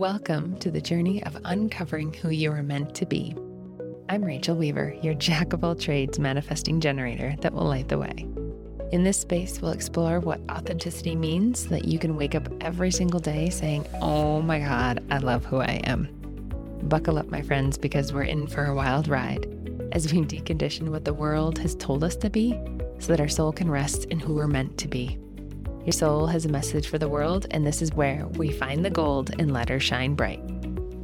Welcome to the journey of uncovering who you are meant to be. I'm Rachael Weaver, your jack of all trades manifesting generator that will light the way. In this space, we'll explore what authenticity means so that you can wake up every single day saying, Oh my God, I love who I am. Buckle up, my friends, because we're in for a wild ride as we decondition what the world has told us to be so that our soul can rest in who we're meant to be. Your soul has a message for the world, and this is where we find the gold and let her shine bright.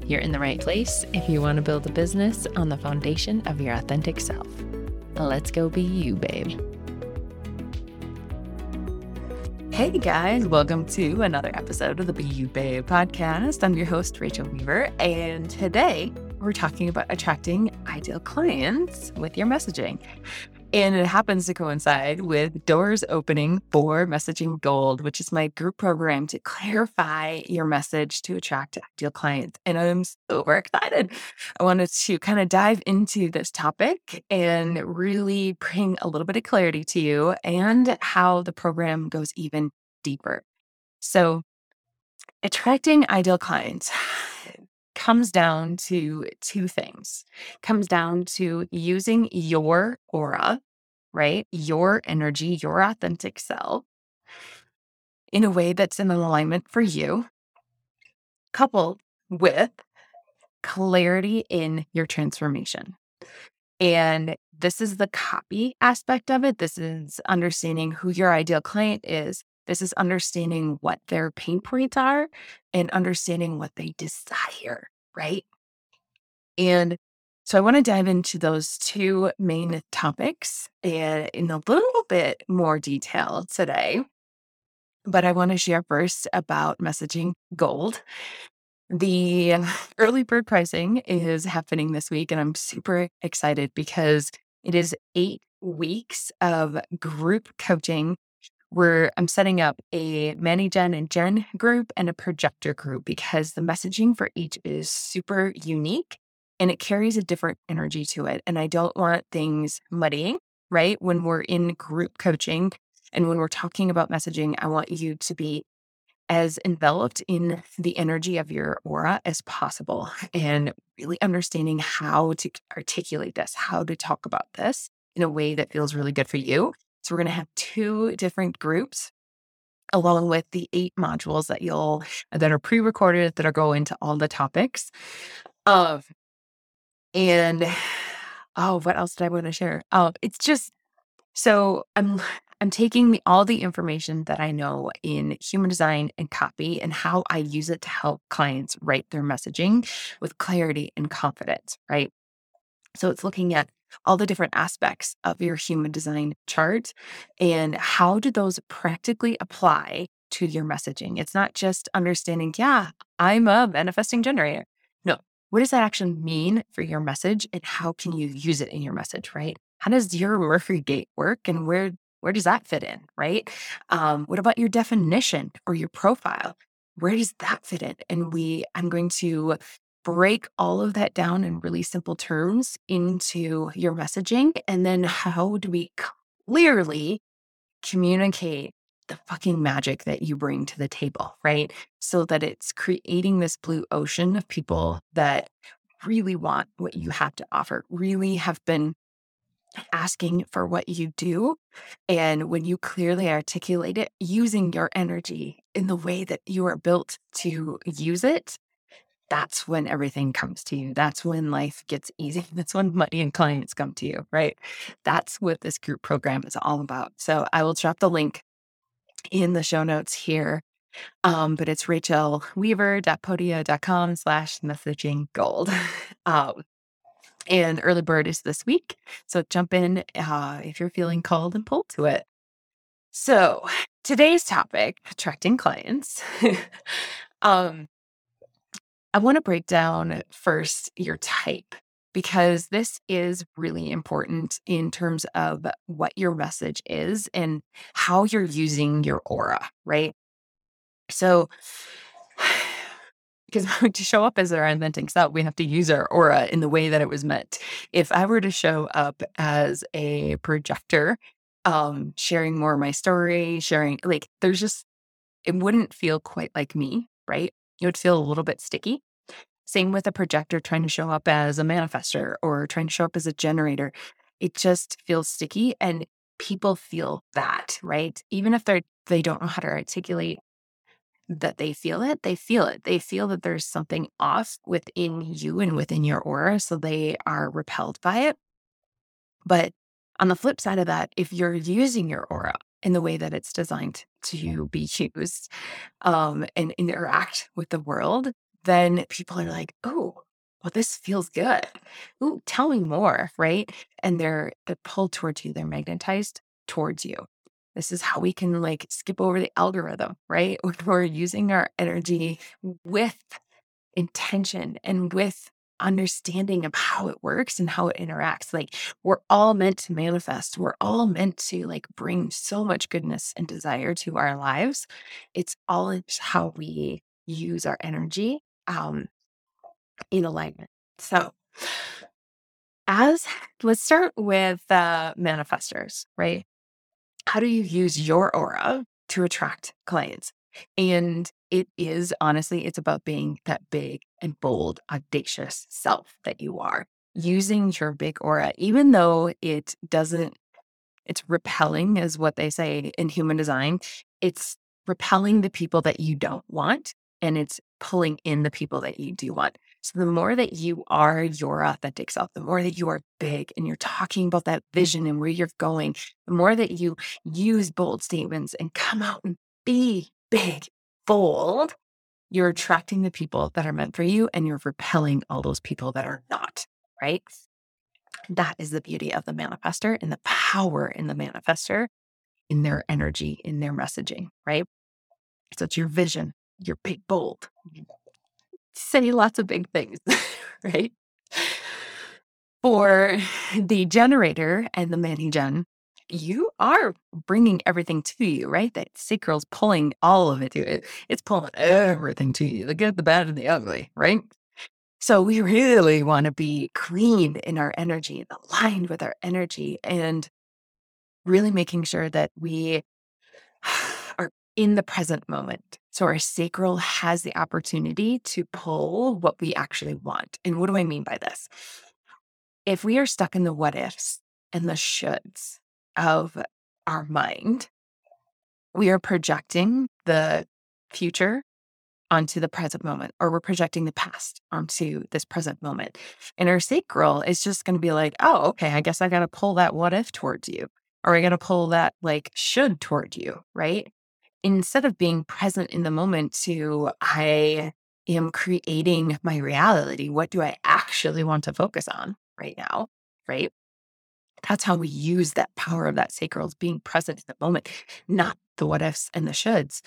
You're in the right place if you want to build a business on the foundation of your authentic self. Let's go be you, babe. Hey guys, welcome to another episode of the Be You Babe podcast. I'm your host, Rachael Weaver, and today we're talking about attracting ideal clients with your messaging. And it happens to coincide with doors opening for Messaging Gold, which is my group program to clarify your message to attract ideal clients. And I'm super excited. I wanted to kind of dive into this topic and really bring a little bit of clarity to you and how the program goes even deeper. So, attracting ideal clients comes down to two things. Comes down to using your aura, right? Your energy, your authentic self in a way that's in alignment for you, coupled with clarity in your transformation. And this is the copy aspect of it. This is understanding who your ideal client is. This is understanding what their pain points are and understanding what they desire, right? And so I want to dive into those two main topics and in a little bit more detail today. But I want to share first about messaging gold. The early bird pricing is happening this week, and I'm super excited because it is eight weeks of group coaching where I'm setting up a Mani Gen and Jen group and a projector group because the messaging for each is super unique and it carries a different energy to it. And I don't want things muddying, right? When we're in group coaching and when we're talking about messaging, I want you to be as enveloped in the energy of your aura as possible and really understanding how to articulate this, how to talk about this in a way that feels really good for you so we're going to have two different groups along with the eight modules that you'll that are pre-recorded that are go into all the topics. Um and oh, what else did I want to share? Oh, it's just so I'm I'm taking the, all the information that I know in human design and copy and how I use it to help clients write their messaging with clarity and confidence, right? So it's looking at all the different aspects of your human design chart and how do those practically apply to your messaging. It's not just understanding, yeah, I'm a manifesting generator. No, what does that actually mean for your message and how can you use it in your message, right? How does your Mercury gate work and where where does that fit in, right? Um, what about your definition or your profile? Where does that fit in? And we, I'm going to break all of that down in really simple terms into your messaging. And then how do we clearly communicate the fucking magic that you bring to the table, right? So that it's creating this blue ocean of people that really want what you have to offer, really have been asking for what you do. And when you clearly articulate it using your energy in the way that you are built to use it, that's when everything comes to you. That's when life gets easy. That's when money and clients come to you, right? That's what this group program is all about. So I will drop the link in the show notes here. Um, but it's rachaelweaver.podia.com slash messaging gold. Um, and early bird is this week. So jump in uh, if you're feeling called and pulled to it. So today's topic, attracting clients. um, I want to break down first your type because this is really important in terms of what your message is and how you're using your aura, right? So, because to show up as our authentic self, we have to use our aura in the way that it was meant. If I were to show up as a projector, um, sharing more of my story, sharing like there's just it wouldn't feel quite like me, right? It would feel a little bit sticky. Same with a projector trying to show up as a manifester or trying to show up as a generator. It just feels sticky and people feel that, right? Even if they're they don't know how to articulate that they feel it, they feel it. They feel that there's something off within you and within your aura. So they are repelled by it. But on the flip side of that, if you're using your aura in the way that it's designed to be used um, and interact with the world, then people are like, oh, well, this feels good. Ooh, tell me more, right? And they're, they're pulled towards you, they're magnetized towards you. This is how we can like skip over the algorithm, right? We're using our energy with intention and with understanding of how it works and how it interacts. Like we're all meant to manifest. We're all meant to like bring so much goodness and desire to our lives. It's all how we use our energy um, in alignment. So, as let's start with uh, manifestors, right? How do you use your aura to attract clients? And it is honestly, it's about being that big and bold, audacious self that you are, using your big aura, even though it doesn't, it's repelling, is what they say in human design. It's repelling the people that you don't want and it's pulling in the people that you do want. So the more that you are your authentic self, the more that you are big and you're talking about that vision and where you're going, the more that you use bold statements and come out and be big, bold, you're attracting the people that are meant for you and you're repelling all those people that are not, right? That is the beauty of the manifester and the power in the manifester in their energy, in their messaging, right? So it's your vision, you're big, bold. Say lots of big things, right? For the generator and the mani gen, you are bringing everything to you, right? That sacral's pulling all of it to it. It's pulling everything to you, the good, the bad, and the ugly, right? So we really want to be clean in our energy, aligned with our energy, and really making sure that we are in the present moment. So our sacral has the opportunity to pull what we actually want. And what do I mean by this? If we are stuck in the what ifs and the shoulds of our mind, we are projecting the future onto the present moment, or we're projecting the past onto this present moment. And our sacral is just going to be like, oh, okay, I guess I got to pull that what if towards you, or I got to pull that like should toward you, right? instead of being present in the moment to I am creating my reality, what do I actually want to focus on right now? Right. That's how we use that power of that sacral, being present in the moment, not the what ifs and the shoulds.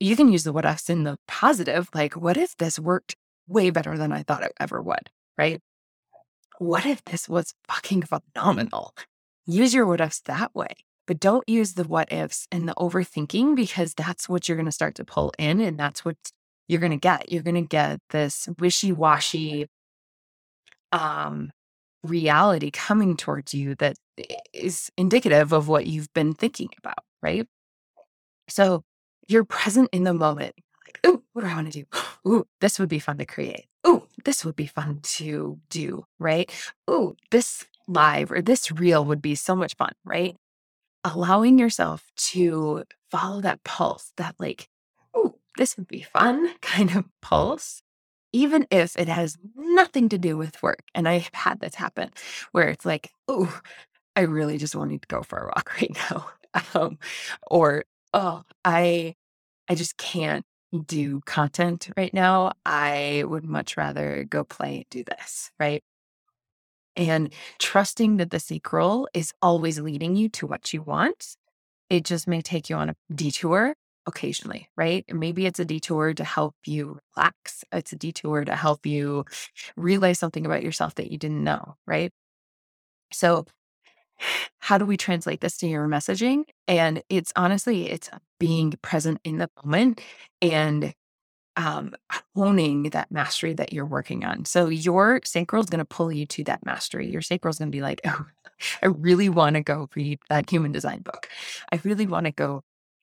You can use the what ifs in the positive, like, what if this worked way better than I thought it ever would? Right. What if this was fucking phenomenal? Use your what ifs that way. But don't use the what ifs and the overthinking because that's what you're going to start to pull in and that's what you're going to get. You're going to get this wishy washy um, reality coming towards you that is indicative of what you've been thinking about, right? So you're present in the moment. Like, oh, what do I want to do? Ooh, this would be fun to create. Ooh, this would be fun to do, right? Ooh, this live or this reel would be so much fun, right? allowing yourself to follow that pulse, that like, oh, this would be fun kind of pulse, even if it has nothing to do with work. And I've had this happen where it's like, oh, I really just wanted to go for a walk right now. Um, or, oh, I I just can't do content right now. I would much rather go play and do this, right? and trusting that the sacral is always leading you to what you want. It just may take you on a detour occasionally, right? Maybe it's a detour to help you relax. It's a detour to help you realize something about yourself that you didn't know, right? So, how do we translate this to your messaging? And it's honestly, it's being present in the moment and um, honing that mastery that you're working on. So your sacral is going to pull you to that mastery. Your sacral is going to be like, oh, I really want to go read that human design book. I really want to go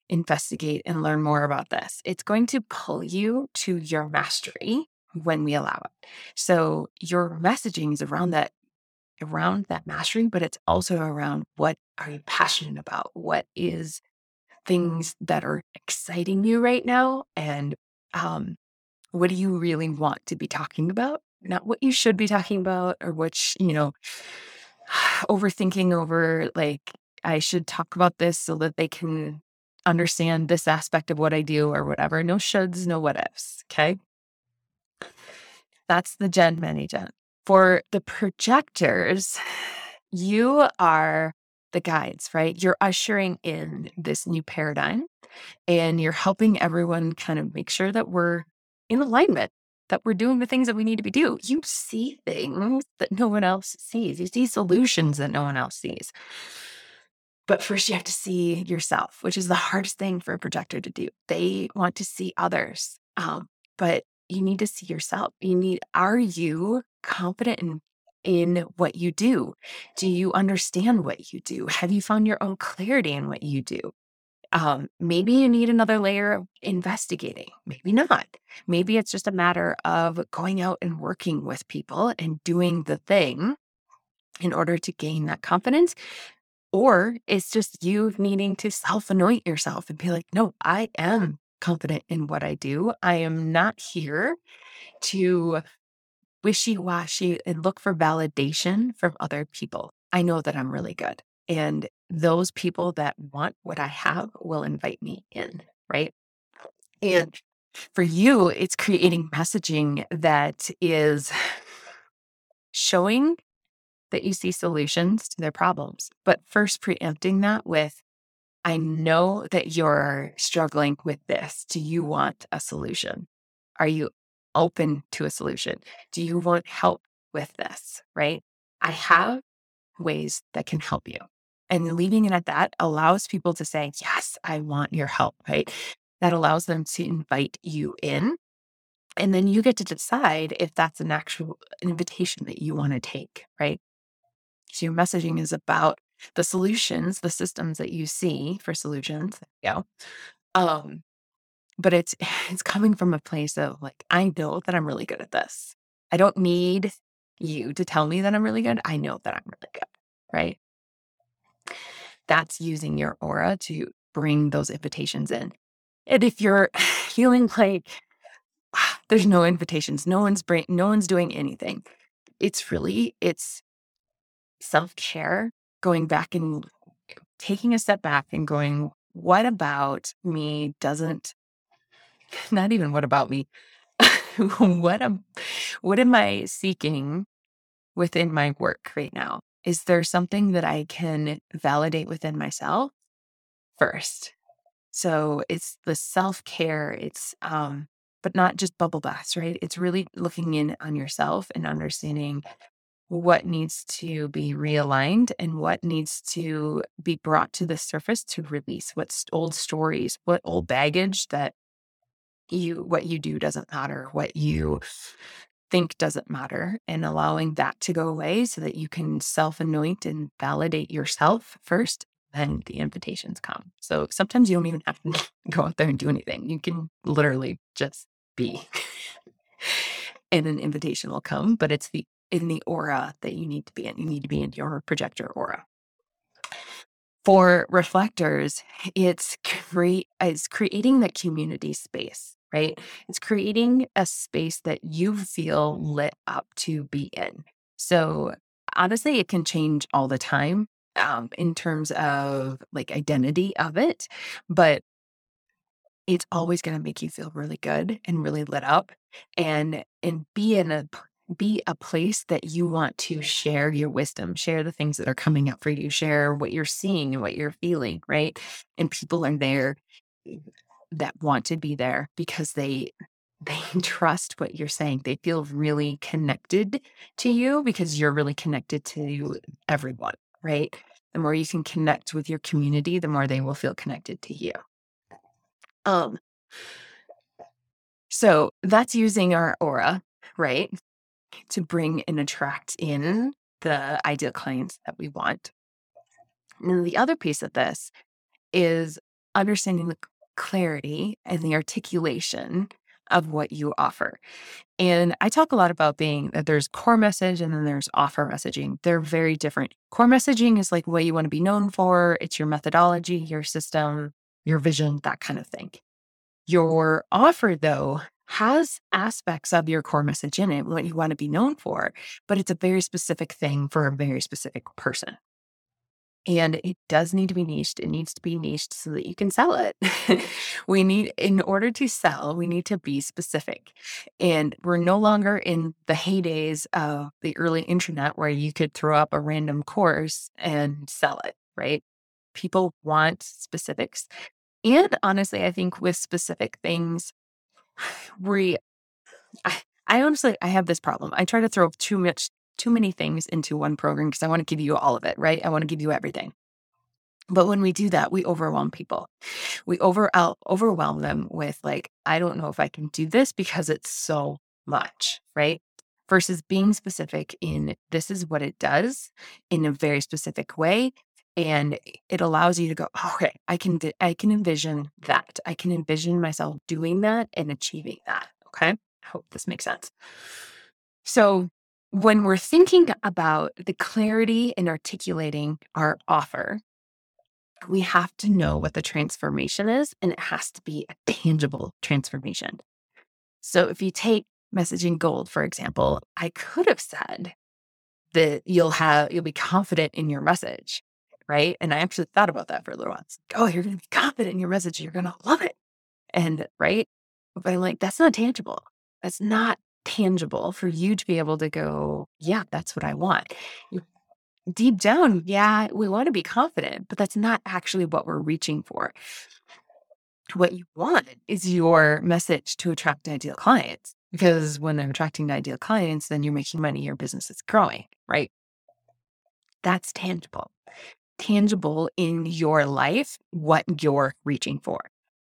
investigate and learn more about this. It's going to pull you to your mastery when we allow it. So your messaging is around that around that mastery, but it's also around what are you passionate about? What is things that are exciting you right now and um what do you really want to be talking about? Not what you should be talking about or which, you know, overthinking over like I should talk about this so that they can understand this aspect of what I do or whatever. No shoulds, no what ifs. Okay. That's the Gen Mani Gen. For the projectors, you are the guides, right? You're ushering in this new paradigm and you're helping everyone kind of make sure that we're in alignment, that we're doing the things that we need to be doing. You see things that no one else sees. You see solutions that no one else sees. But first, you have to see yourself, which is the hardest thing for a projector to do. They want to see others, um, but you need to see yourself. You need, are you confident in, in what you do? Do you understand what you do? Have you found your own clarity in what you do? Um, maybe you need another layer of investigating. Maybe not. Maybe it's just a matter of going out and working with people and doing the thing in order to gain that confidence. Or it's just you needing to self anoint yourself and be like, no, I am confident in what I do. I am not here to wishy washy and look for validation from other people. I know that I'm really good. And those people that want what I have will invite me in, right? And for you, it's creating messaging that is showing that you see solutions to their problems, but first preempting that with, I know that you're struggling with this. Do you want a solution? Are you open to a solution? Do you want help with this? Right? I have ways that can help you. And leaving it at that allows people to say, Yes, I want your help. Right? That allows them to invite you in. And then you get to decide if that's an actual invitation that you want to take. Right? So your messaging is about the solutions, the systems that you see for solutions. Go. Um, but it's it's coming from a place of like, I know that I'm really good at this. I don't need you to tell me that I'm really good. I know that I'm really good. Right. That's using your aura to bring those invitations in. And if you're feeling like ah, there's no invitations, no one's bring, no one's doing anything, it's really it's self care, going back and taking a step back and going, what about me doesn't, not even what about me, what am, what am I seeking within my work right now? Is there something that I can validate within myself first? So it's the self care. It's, um, but not just bubble baths, right? It's really looking in on yourself and understanding what needs to be realigned and what needs to be brought to the surface to release what's old stories what old baggage that you what you do doesn't matter what you think doesn't matter and allowing that to go away so that you can self anoint and validate yourself first then the invitations come. So sometimes you don't even have to go out there and do anything. You can literally just be. And an invitation will come but it's the in the aura that you need to be in. You need to be in your projector aura. For reflectors, it's it's creating the community space, right? It's creating a space that you feel lit up to be in. So honestly, it can change all the time um, in terms of like identity of it, but it's always going to make you feel really good and really lit up and and be in a be a place that you want to share your wisdom, share the things that are coming up for you, share what you're seeing and what you're feeling, right? And people are there that want to be there because they they trust what you're saying. They feel really connected to you because you're really connected to everyone, right? The more you can connect with your community, the more they will feel connected to you. Um so that's using our aura, right? To bring and attract in the ideal clients that we want. And the other piece of this is understanding the clarity and the articulation of what you offer. And I talk a lot about being that there's core message and then there's offer messaging. They're very different. Core messaging is like what you want to be known for, it's your methodology, your system, your vision, that kind of thing. Your offer, though, has aspects of your core message in it, what you want to be known for, but it's a very specific thing for a very specific person. And it does need to be niched. It needs to be niched so that you can sell it. we need, in order to sell, we need to be specific. And we're no longer in the heydays of the early internet where you could throw up a random course and sell it, right? People want specifics. And honestly, I think with specific things, we, I, I honestly, I have this problem. I try to throw too much too many things into one program because I want to give you all of it, right? I want to give you everything. But when we do that, we overwhelm people. We over overwhelm them with like, I don't know if I can do this because it's so much, right? Versus being specific in this is what it does in a very specific way. And it allows you to go, oh, okay, I can, I can envision that. I can envision myself doing that and achieving that. Okay. I hope this makes sense. So when we're thinking about the clarity in articulating our offer, we have to know what the transformation is, and it has to be a tangible transformation. So if you take messaging gold, for example, I could have said that you'll have you'll be confident in your message, right? And I actually thought about that for a little while. It's Like, oh, you're gonna be confident in your message, you're gonna love it. And right. But I'm like, that's not tangible. That's not tangible for you to be able to go, yeah, that's what I want. deep down, yeah, we want to be confident, but that's not actually what we're reaching for. What you want is your message to attract ideal clients because when they're attracting ideal clients, then you're making money, your business is growing, right? That's tangible. Tangible in your life, what you're reaching for.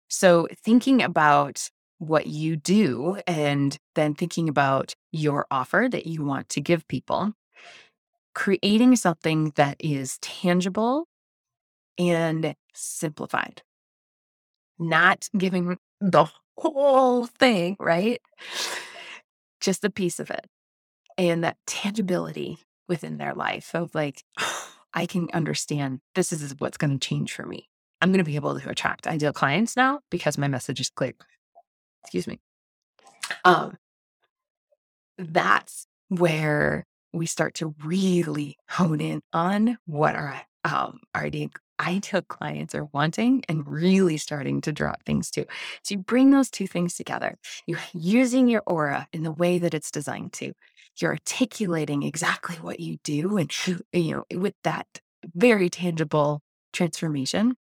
So, thinking about what you do and then thinking about your offer that you want to give people, creating something that is tangible and simplified, not giving the whole thing, right? Just a piece of it. And that tangibility within their life of like, I can understand this is what's going to change for me. I'm going to be able to attract ideal clients now because my message is clear excuse me. Um, that's where we start to really hone in on what our um, our ideal clients are wanting and really starting to draw things to. So you bring those two things together. You're using your aura in the way that it's designed to. You're articulating exactly what you do and you know with that very tangible transformation.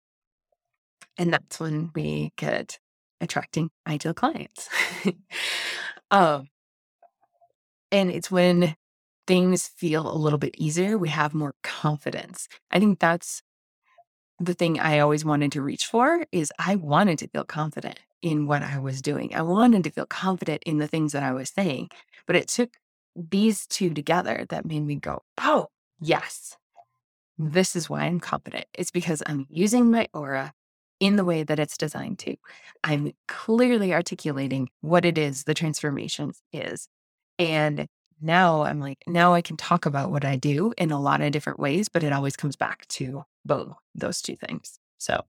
And that's when we get attracting ideal clients. um, and it's when things feel a little bit easier, we have more confidence. I think that's the thing I always wanted to reach for is I wanted to feel confident in what I was doing. I wanted to feel confident in the things that I was saying. But it took these two together that made me go, "Oh, yes. This is why I'm confident. It's because I'm using my aura in the way that it's designed to. I'm clearly articulating what it is the transformation is. And now I'm like, now I can talk about what I do in a lot of different ways, but it always comes back to both those two things. So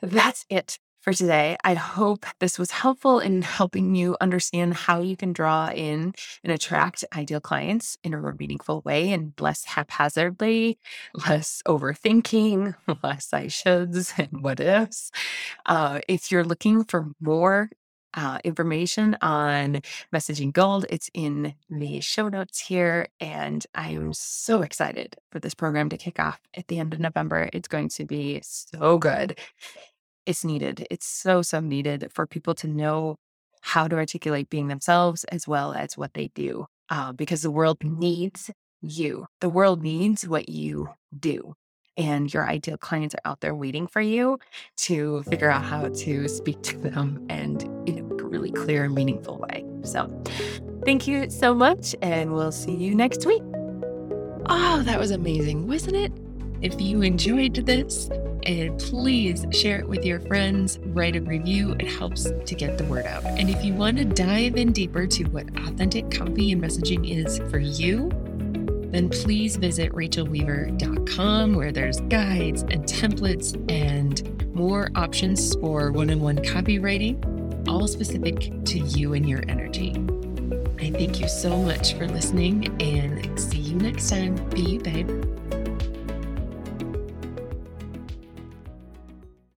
that's it for today. I hope this was helpful in helping you understand how you can draw in and attract ideal clients in a more meaningful way and less haphazardly, less overthinking, less I shoulds and what ifs. Uh, if you're looking for more uh, information on messaging gold. It's in the show notes here. And I am so excited for this program to kick off at the end of November. It's going to be so good it's needed. It's so, so needed for people to know how to articulate being themselves as well as what they do, uh, because the world needs you. The world needs what you do. And your ideal clients are out there waiting for you to figure out how to speak to them and in a really clear and meaningful way. So, thank you so much, and we'll see you next week. Oh, that was amazing, wasn't it? If you enjoyed this, and please share it with your friends, write a review. It helps to get the word out. And if you want to dive in deeper to what authentic copy and messaging is for you, then please visit rachaelweaver.com where there's guides and templates and more options for one on one copywriting, all specific to you and your energy. I thank you so much for listening and see you next time. Be you, babe.